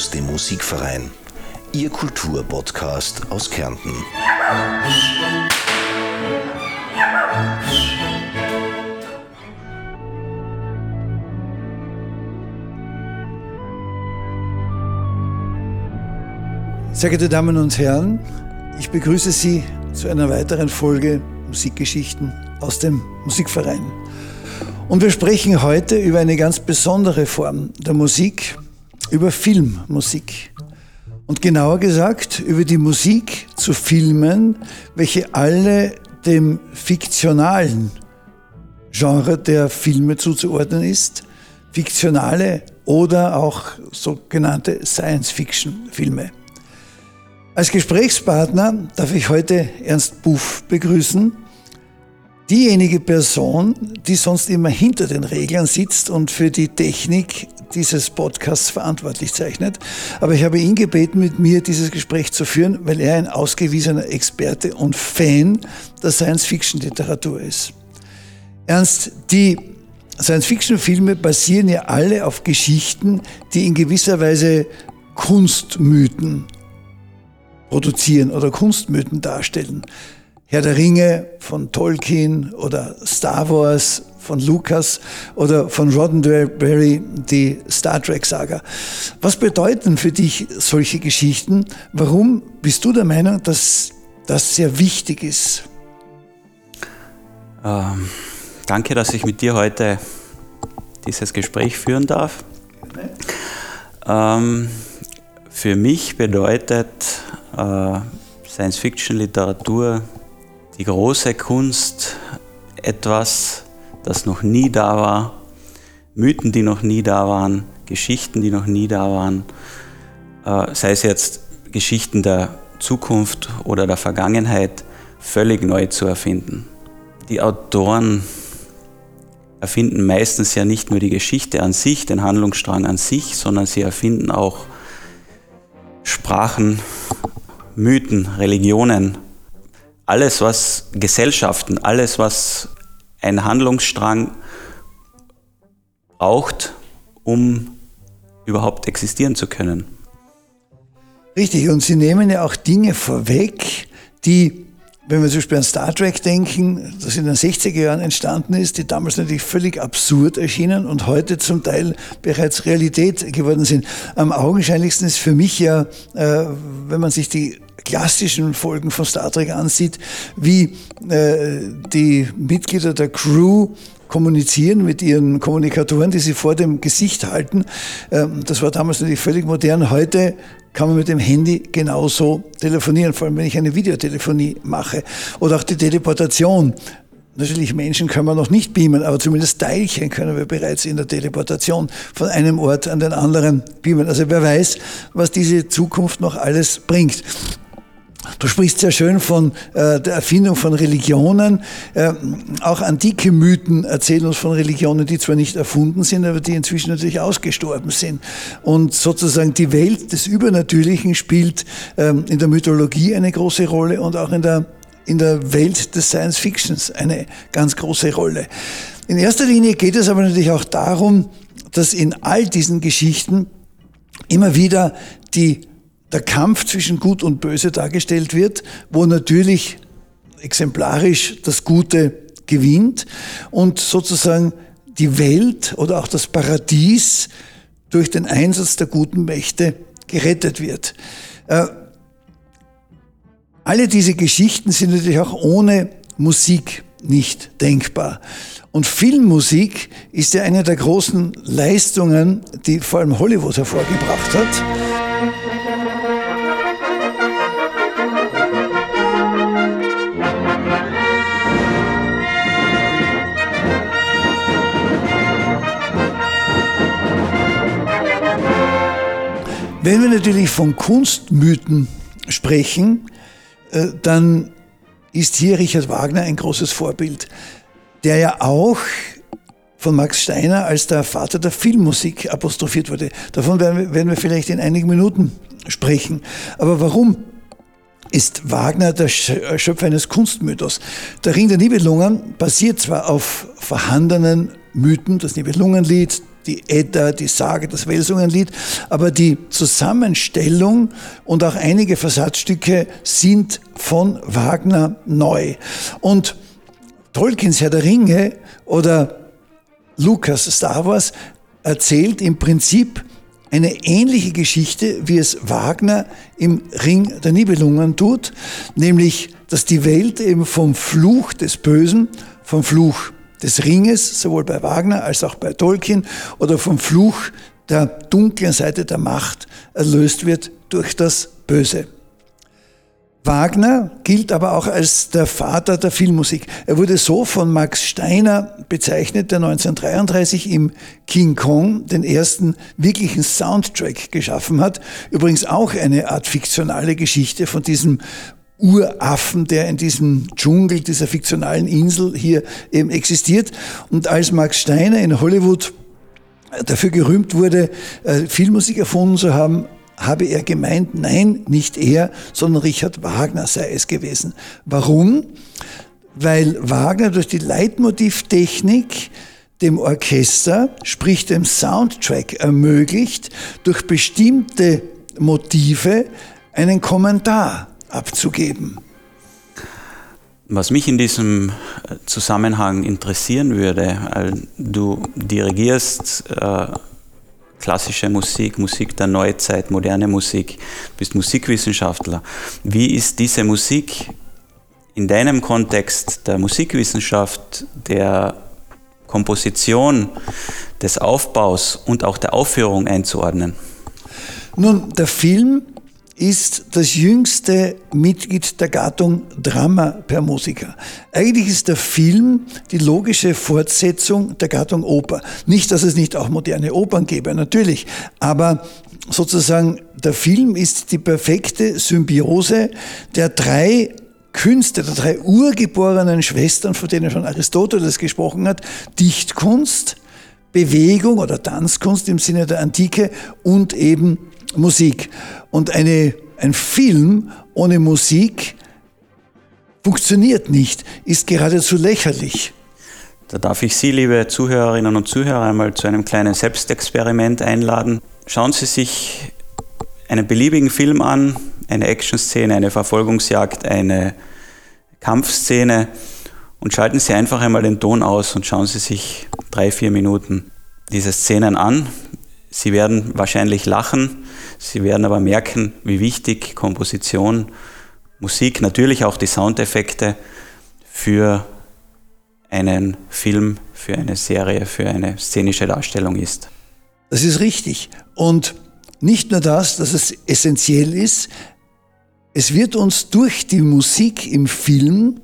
Aus dem Musikverein. Ihr Kulturpodcast aus Kärnten. Sehr geehrte Damen und Herren, ich begrüße Sie zu einer weiteren Folge Musikgeschichten aus dem Musikverein. Und wir sprechen heute über eine ganz besondere Form der Musik, über Filmmusik. Und genauer gesagt über die Musik zu Filmen, welche alle dem fiktionalen Genre der Filme zuzuordnen ist, fiktionale oder auch sogenannte Science-Fiction-Filme. Als Gesprächspartner darf ich heute Ernst Buff begrüßen, diejenige Person, die sonst immer hinter den Reglern sitzt und für die Technik dieses Podcasts verantwortlich zeichnet. Aber ich habe ihn gebeten, mit mir dieses Gespräch zu führen, weil er ein ausgewiesener Experte und Fan der Science-Fiction-Literatur ist. Ernst, die Science-Fiction-Filme basieren ja alle auf Geschichten, die in gewisser Weise Kunstmythen produzieren oder Kunstmythen darstellen. Herr der Ringe von Tolkien oder Star Wars von Lucas oder von Roddenberry die Star Trek Saga. Was bedeuten für dich solche Geschichten? Warum bist du der Meinung, dass das sehr wichtig ist? Ähm, danke, dass ich mit dir heute dieses Gespräch führen darf. Ähm, für mich bedeutet äh, Science-Fiction-Literatur die große Kunst etwas, das noch nie da war, Mythen, die noch nie da waren, Geschichten, die noch nie da waren, äh, sei es jetzt Geschichten der Zukunft oder der Vergangenheit, völlig neu zu erfinden. Die Autoren erfinden meistens ja nicht nur die Geschichte an sich, den Handlungsstrang an sich, sondern sie erfinden auch Sprachen, Mythen, Religionen, alles, was Gesellschaften, alles, was ein Handlungsstrang braucht, um überhaupt existieren zu können. Richtig, und Sie nehmen ja auch Dinge vorweg, die, wenn wir zum Beispiel an Star Trek denken, das in den 60er Jahren entstanden ist, die damals natürlich völlig absurd erschienen und heute zum Teil bereits Realität geworden sind. Am augenscheinlichsten ist für mich ja, äh, wenn man sich die klassischen Folgen von Star Trek ansieht, wie äh, die Mitglieder der Crew kommunizieren mit ihren Kommunikatoren, die sie vor dem Gesicht halten. Ähm, das war damals natürlich völlig modern. Heute kann man mit dem Handy genauso telefonieren, vor allem wenn ich eine Videotelefonie mache. Oder auch die Teleportation. Natürlich, Menschen können wir noch nicht beamen, aber zumindest Teilchen können wir bereits in der Teleportation von einem Ort an den anderen beamen. Also wer weiß, was diese Zukunft noch alles bringt. Du sprichst sehr schön von äh, der Erfindung von Religionen. Äh, auch antike Mythen erzählen uns von Religionen, die zwar nicht erfunden sind, aber die inzwischen natürlich ausgestorben sind. Und sozusagen die Welt des Übernatürlichen spielt ähm, in der Mythologie eine große Rolle und auch in der, in der Welt des Science Fictions eine ganz große Rolle. In erster Linie geht es aber natürlich auch darum, dass in all diesen Geschichten immer wieder die der Kampf zwischen Gut und Böse dargestellt wird, wo natürlich exemplarisch das Gute gewinnt und sozusagen die Welt oder auch das Paradies durch den Einsatz der guten Mächte gerettet wird. Äh, alle diese Geschichten sind natürlich auch ohne Musik nicht denkbar. Und Filmmusik ist ja eine der großen Leistungen, die vor allem Hollywood hervorgebracht hat. Wenn wir natürlich von Kunstmythen sprechen, äh, dann ist hier Richard Wagner ein großes Vorbild, der ja auch von Max Steiner als der Vater der Filmmusik apostrophiert wurde. Davon werden wir, vielleicht in einigen Minuten sprechen. Aber warum ist Wagner der Schöpfer eines Kunstmythos? Der Ring der Nibelungen basiert zwar auf vorhandenen Mythen, das Nibelungenlied, die Edda, die Sage, das Welsungenlied, aber die Zusammenstellung und auch einige Versatzstücke sind von Wagner neu. Und Tolkiens Herr der Ringe oder Lucas Star Wars erzählt im Prinzip eine ähnliche Geschichte, wie es Wagner im Ring der Nibelungen tut, nämlich, dass die Welt eben vom Fluch des Bösen, vom Fluch des Ringes, sowohl bei Wagner als auch bei Tolkien, oder vom Fluch der dunklen Seite der Macht erlöst wird durch das Böse. Wagner gilt aber auch als der Vater der Filmmusik. Er wurde so von Max Steiner bezeichnet, der 1933 im King Kong den ersten wirklichen Soundtrack geschaffen hat. Übrigens auch eine Art fiktionale Geschichte von diesem Uraffen, der in diesem Dschungel dieser fiktionalen Insel hier eben existiert. Und als Max Steiner in Hollywood dafür gerühmt wurde, äh, Filmmusik erfunden zu haben, habe er gemeint, nein, nicht er, sondern Richard Wagner sei es gewesen. Warum? Weil Wagner durch die Leitmotivtechnik dem Orchester, sprich dem Soundtrack ermöglicht, durch bestimmte Motive einen Kommentar abzugeben. Was mich in diesem Zusammenhang interessieren würde, du dirigierst äh, klassische Musik, Musik der Neuzeit, moderne Musik, bist Musikwissenschaftler. Wie ist diese Musik in deinem Kontext der Musikwissenschaft, der Komposition, des Aufbaus und auch der Aufführung einzuordnen? Nun, der Film ist das jüngste Mitglied der Gattung Drama per Musiker. Eigentlich ist der Film die logische Fortsetzung der Gattung Oper. Nicht, dass es nicht auch moderne Opern gäbe, natürlich, aber sozusagen der Film ist die perfekte Symbiose der drei Künste, der drei urgeborenen Schwestern, von denen schon Aristoteles gesprochen hat, Dichtkunst, Bewegung oder Tanzkunst im Sinne der Antike und eben Musik. Und eine, ein Film ohne Musik funktioniert nicht, ist geradezu lächerlich. Da darf ich Sie, liebe Zuhörerinnen und Zuhörer, einmal zu einem kleinen Selbstexperiment einladen. Schauen Sie sich einen beliebigen Film an, eine Actionszene, eine Verfolgungsjagd, eine Kampfszene und schalten Sie einfach einmal den Ton aus und schauen Sie sich drei, vier Minuten diese Szenen an. Sie werden wahrscheinlich lachen, Sie werden aber merken, wie wichtig Komposition, Musik, natürlich auch die Soundeffekte für einen Film, für eine Serie, für eine szenische Darstellung ist. Das ist richtig. Und nicht nur das, dass es essentiell ist, es wird uns durch die Musik im Film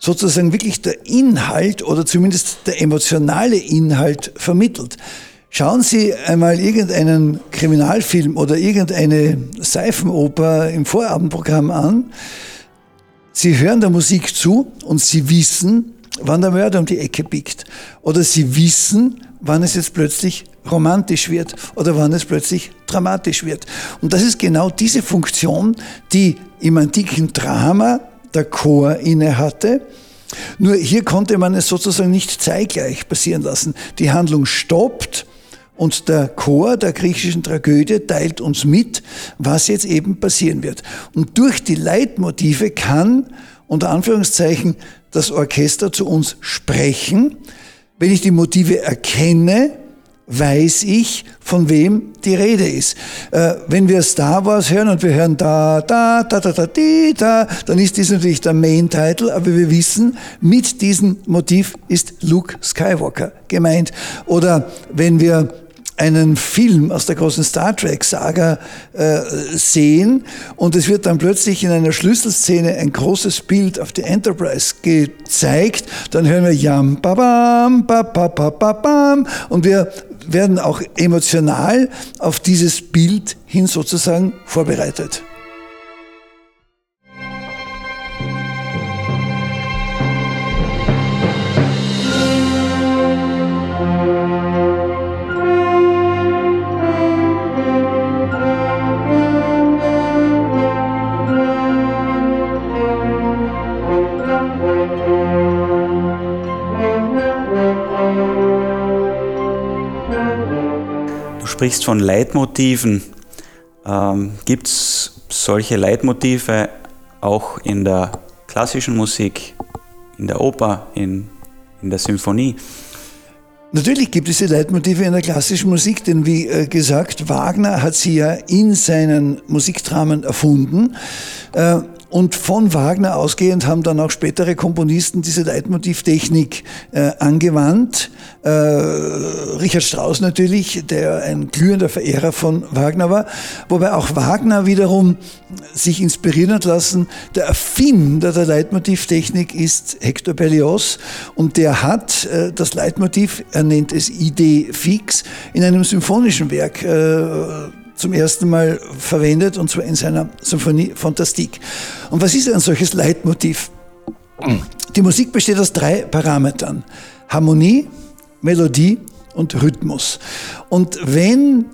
sozusagen wirklich der Inhalt oder zumindest der emotionale Inhalt vermittelt. Schauen Sie einmal irgendeinen Kriminalfilm oder irgendeine Seifenoper im Vorabendprogramm an. Sie hören der Musik zu und Sie wissen, wann der Mörder um die Ecke biegt. Oder Sie wissen, wann es jetzt plötzlich romantisch wird oder wann es plötzlich dramatisch wird. Und das ist genau diese Funktion, die im antiken Drama der Chor inne hatte nur hier konnte man es sozusagen nicht zeitgleich passieren lassen. Die Handlung stoppt und der Chor der griechischen Tragödie teilt uns mit, was jetzt eben passieren wird. Und durch die Leitmotive kann, unter Anführungszeichen, das Orchester zu uns sprechen. Wenn ich die Motive erkenne, weiß ich, von wem die Rede ist. Äh, wenn wir Star Wars hören und wir hören da, da, da, da, da, di, da, dann ist dies natürlich der Main-Title, aber wir wissen, mit diesem Motiv ist Luke Skywalker gemeint. Oder wenn wir einen Film aus der großen Star Trek-Saga äh, sehen und es wird dann plötzlich in einer Schlüsselszene ein großes Bild auf die Enterprise gezeigt, dann hören wir Yam, babam, babam, und wir werden auch emotional auf dieses Bild hin sozusagen vorbereitet. Sprichst von Leitmotiven. Ähm, Gibt es solche Leitmotive auch in der klassischen Musik, in der Oper, in, in der Symphonie? Natürlich gibt es die Leitmotive in der klassischen Musik, denn wie äh, gesagt, Wagner hat sie ja in seinen Musikdramen erfunden. Und von Wagner ausgehend haben dann auch spätere Komponisten diese Leitmotivtechnik äh, angewandt. Äh, Richard Strauss natürlich, der ein glühender Verehrer von Wagner war, wobei auch Wagner wiederum sich inspirieren hat lassen. Der Erfinder der Leitmotivtechnik ist Hector Berlioz und der hat äh, das Leitmotiv, er nennt es Idee fix, in einem symphonischen Werk äh, zum ersten Mal verwendet, und zwar in seiner Symphonie Fantastique. Und was ist ein solches Leitmotiv? Die Musik besteht aus drei Parametern. Harmonie, Melodie und Rhythmus. Und wenn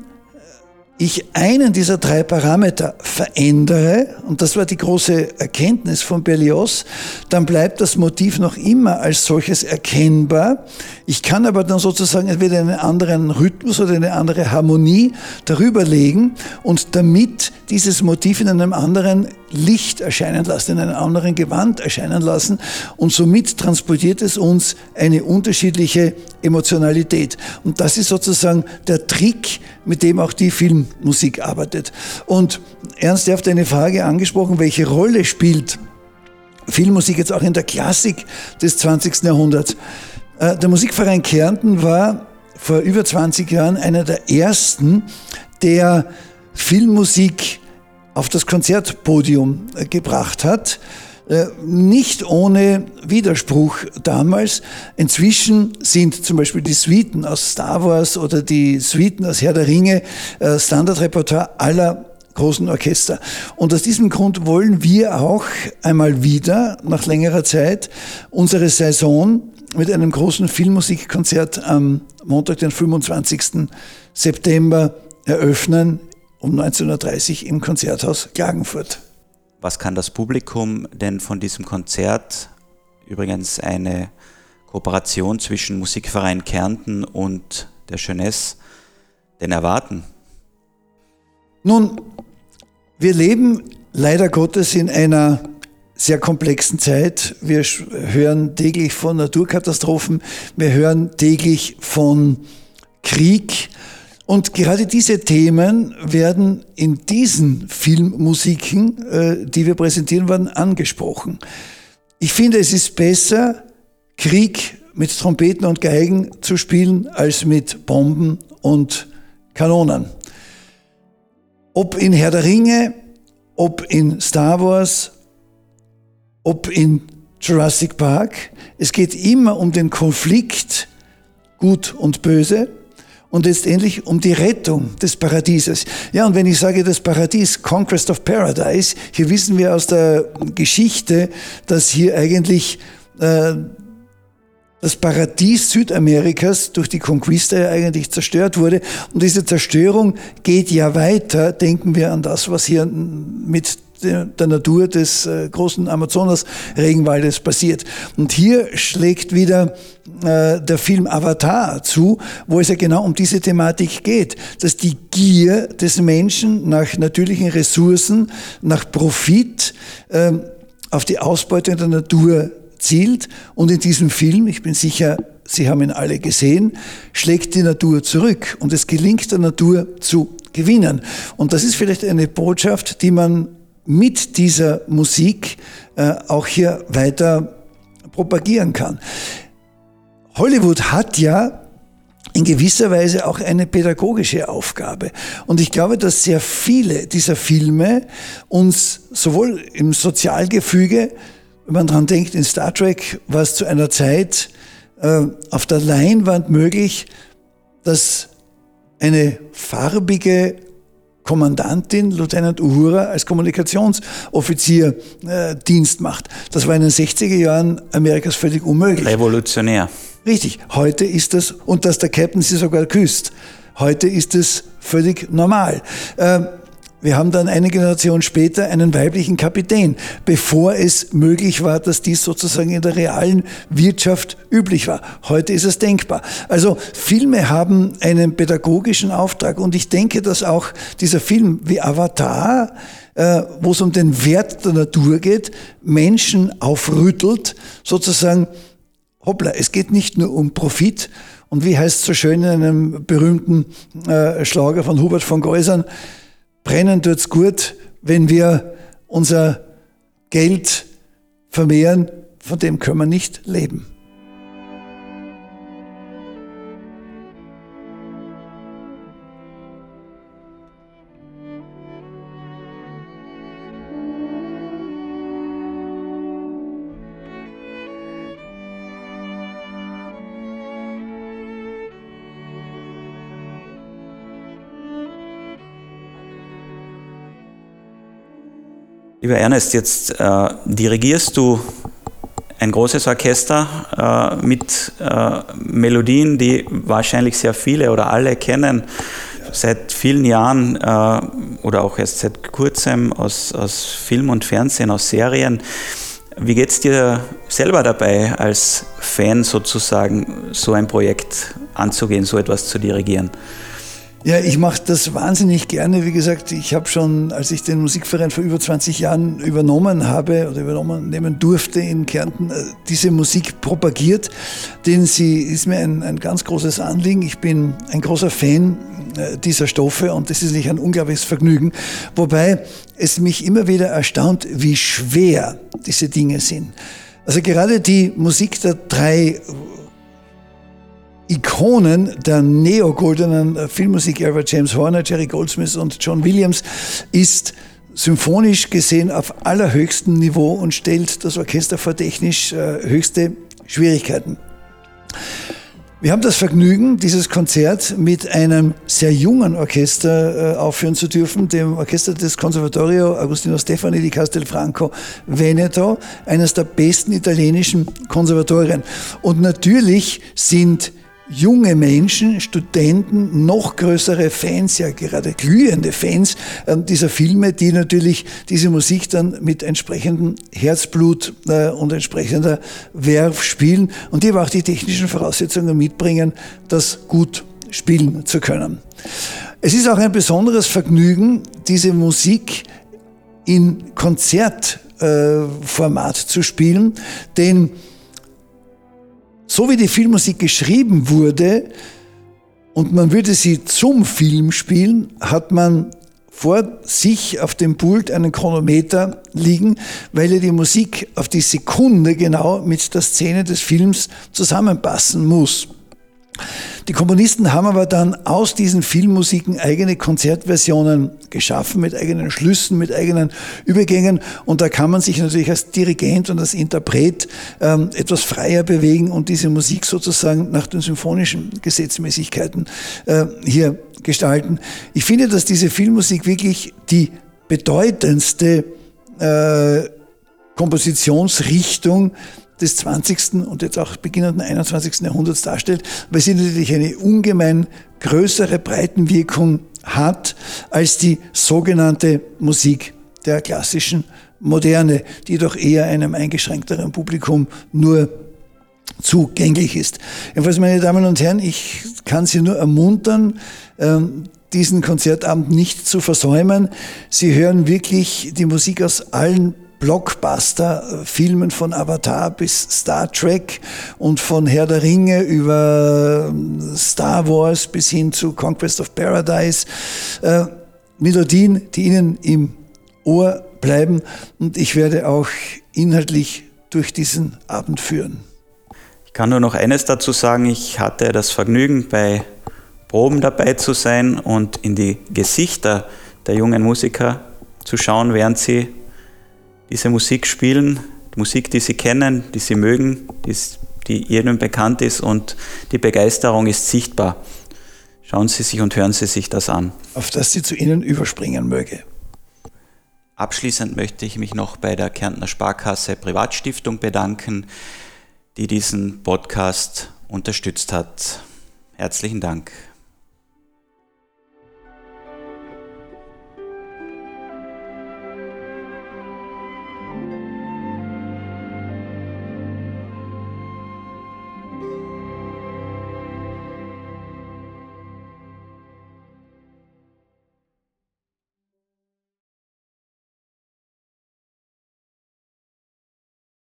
ich einen dieser drei Parameter verändere, und das war die große Erkenntnis von Berlioz, dann bleibt das Motiv noch immer als solches erkennbar. Ich kann aber dann sozusagen entweder einen anderen Rhythmus oder eine andere Harmonie darüber legen und damit dieses Motiv in einem anderen Licht erscheinen lassen, in einem anderen Gewand erscheinen lassen und somit transportiert es uns eine unterschiedliche Emotionalität. Und das ist sozusagen der Trick, mit dem auch die Filmmusik arbeitet. Und Ernst, ihr habt eine Frage angesprochen, welche Rolle spielt Filmmusik jetzt auch in der Klassik des 20. Jahrhunderts? Äh, der Musikverein Kärnten war vor über 20 Jahren einer der ersten, der Filmmusik auf das Konzertpodium äh, gebracht hat. Äh, nicht ohne Widerspruch damals. Inzwischen sind zum Beispiel die Suiten aus Star Wars oder die Suiten aus Herr der Ringe äh, Standardrepertoire aller großen Orchester. Und aus diesem Grund wollen wir auch einmal wieder nach längerer Zeit unsere Saison mit einem großen Filmmusikkonzert am Montag, den 25. September eröffnen um 19.30 Uhr im Konzerthaus Klagenfurt. Was kann das Publikum denn von diesem Konzert, übrigens eine Kooperation zwischen Musikverein Kärnten und der Jeunesse, denn erwarten? Nun, wir leben leider Gottes in einer sehr komplexen Zeit. Wir hören täglich von Naturkatastrophen, wir hören täglich von Krieg, und gerade diese Themen werden in diesen Filmmusiken, äh, die wir präsentieren werden, angesprochen. Ich finde, es ist besser, Krieg mit Trompeten und Geigen zu spielen, als mit Bomben und Kanonen. Ob in Herr der Ringe, ob in Star Wars, ob in Jurassic Park, es geht immer um den Konflikt Gut und Böse und letztendlich um die Rettung des Paradieses. Ja, und wenn ich sage das Paradies, Conquest of Paradise, hier wissen wir aus der Geschichte, dass hier eigentlich äh, das Paradies Südamerikas durch die Conquista ja eigentlich zerstört wurde. Und diese Zerstörung geht ja weiter. Denken wir an das, was hier mit der Natur des äh, großen Amazonas-Regenwaldes passiert. Und hier schlägt wieder äh, der Film Avatar zu, wo es ja genau um diese Thematik geht, dass die Gier des Menschen nach natürlichen Ressourcen, nach Profit, äh, auf die Ausbeutung der Natur zielt. Und in diesem Film, ich bin sicher, Sie haben ihn alle gesehen, schlägt die Natur zurück und es gelingt der Natur zu gewinnen. Und das ist vielleicht eine Botschaft, die man mit dieser Musik äh, auch hier weiter propagieren kann. Hollywood hat ja in gewisser Weise auch eine pädagogische Aufgabe. Und ich glaube, dass sehr viele dieser Filme uns sowohl im Sozialgefüge, wenn man dran denkt, in Star Trek war es zu einer Zeit äh, auf der Leinwand möglich, dass eine farbige Kommandantin, Lieutenant Uhura, als Kommunikationsoffizier äh, Dienst macht. Das war in den 60er Jahren Amerikas völlig unmöglich. Revolutionär. Richtig. Heute ist das, und dass der Captain sie sogar küsst. Heute ist es völlig normal. Äh, Wir haben dann eine Generation später einen weiblichen Kapitän, bevor es möglich war, dass dies sozusagen in der realen Wirtschaft üblich war. Heute ist es denkbar. Also Filme haben einen pädagogischen Auftrag und ich denke, dass auch dieser Film wie Avatar, äh, wo es um den Wert der Natur geht, Menschen aufrüttelt, sozusagen, hoppla, es geht nicht nur um Profit, und wie heißt es so schön in einem berühmten äh, Schlager von Hubert von Geusern, brennen tut's gut, wenn wir unser Geld vermehren, von dem können wir nicht leben. Lieber Ernest, jetzt äh, dirigierst du ein großes Orchester äh, mit äh, Melodien, die wahrscheinlich sehr viele oder alle kennen, seit vielen Jahren äh, oder auch erst seit kurzem aus, aus Film und Fernsehen, aus Serien. Wie geht es dir selber dabei, als Fan sozusagen so ein Projekt anzugehen, so etwas zu dirigieren? Ja, ich mache das wahnsinnig gerne. Wie gesagt, ich habe schon, als ich den Musikverein vor über 20 Jahren übernommen habe oder übernommen nehmen durfte in Kärnten, äh, diese Musik propagiert, denn sie ist mir ein, ein ganz großes Anliegen. Ich bin ein großer Fan äh, dieser Stoffe und das ist nicht ein unglaubliches Vergnügen. Wobei es mich immer wieder erstaunt, wie schwer diese Dinge sind. Also gerade die Musik der drei Ikonen der neogoldenen Filmmusik, Albert James Horner, Jerry Goldsmith und John Williams, ist symphonisch gesehen auf allerhöchstem Niveau und stellt das Orchester vor technisch äh, höchste Schwierigkeiten. Wir haben das Vergnügen, dieses Konzert mit einem sehr jungen Orchester äh, aufführen zu dürfen, dem Orchester des Conservatorio Agostino Stefani di Castelfranco Veneto, eines der besten italienischen Konservatorien. Und natürlich sind junge Menschen, Studenten, noch größere Fans, ja gerade glühende Fans äh, dieser Filme, die natürlich diese Musik dann mit entsprechendem Herzblut äh, und entsprechender Werf spielen und die aber auch die technischen Voraussetzungen mitbringen, das gut spielen zu können. Es ist auch ein besonderes Vergnügen, diese Musik in Konzertformat äh, zu spielen, denn so wie die Filmmusik geschrieben wurde und man würde sie zum Film spielen, hat man vor sich auf dem Pult einen Chronometer liegen, weil ja die Musik auf die Sekunde genau mit der Szene des Films zusammenpassen muss. Die Komponisten haben aber dann aus diesen Filmmusiken eigene Konzertversionen geschaffen, mit eigenen Schlüssen, mit eigenen Übergängen. Und da kann man sich natürlich als Dirigent und als Interpret ähm, etwas freier bewegen und diese Musik sozusagen nach den symphonischen Gesetzmäßigkeiten äh, hier gestalten. Ich finde, dass diese Filmmusik wirklich die bedeutendste äh, Kompositionsrichtung des 20. und jetzt auch beginnenden 21. Jahrhunderts darstellt, weil sie natürlich eine ungemein größere Breitenwirkung hat als die sogenannte Musik der klassischen Moderne, die doch eher einem eingeschränkteren Publikum nur zugänglich ist. Jedenfalls, meine Damen und Herren, ich kann Sie nur ermuntern, ähm, diesen Konzertabend nicht zu versäumen. Sie hören wirklich die Musik aus allen Blockbuster-Filmen von Avatar bis Star Trek und von Herr der Ringe über ähm, Star Wars bis hin zu Conquest of Paradise. Äh, Melodien, die Ihnen im Ohr bleiben und ich werde auch inhaltlich durch diesen Abend führen. Ich kann nur noch eines dazu sagen. Ich hatte das Vergnügen, bei Proben dabei zu sein und in die Gesichter der jungen Musiker zu schauen, während sie diese Musik spielen, die Musik, die sie kennen, die sie mögen, die, die jedem bekannt ist und die Begeisterung ist sichtbar. Schauen Sie sich und hören Sie sich das an. Auf das sie zu Ihnen überspringen möge. Abschließend möchte ich mich noch bei der Kärntner Sparkasse Privatstiftung bedanken, die diesen Podcast unterstützt hat. Herzlichen Dank.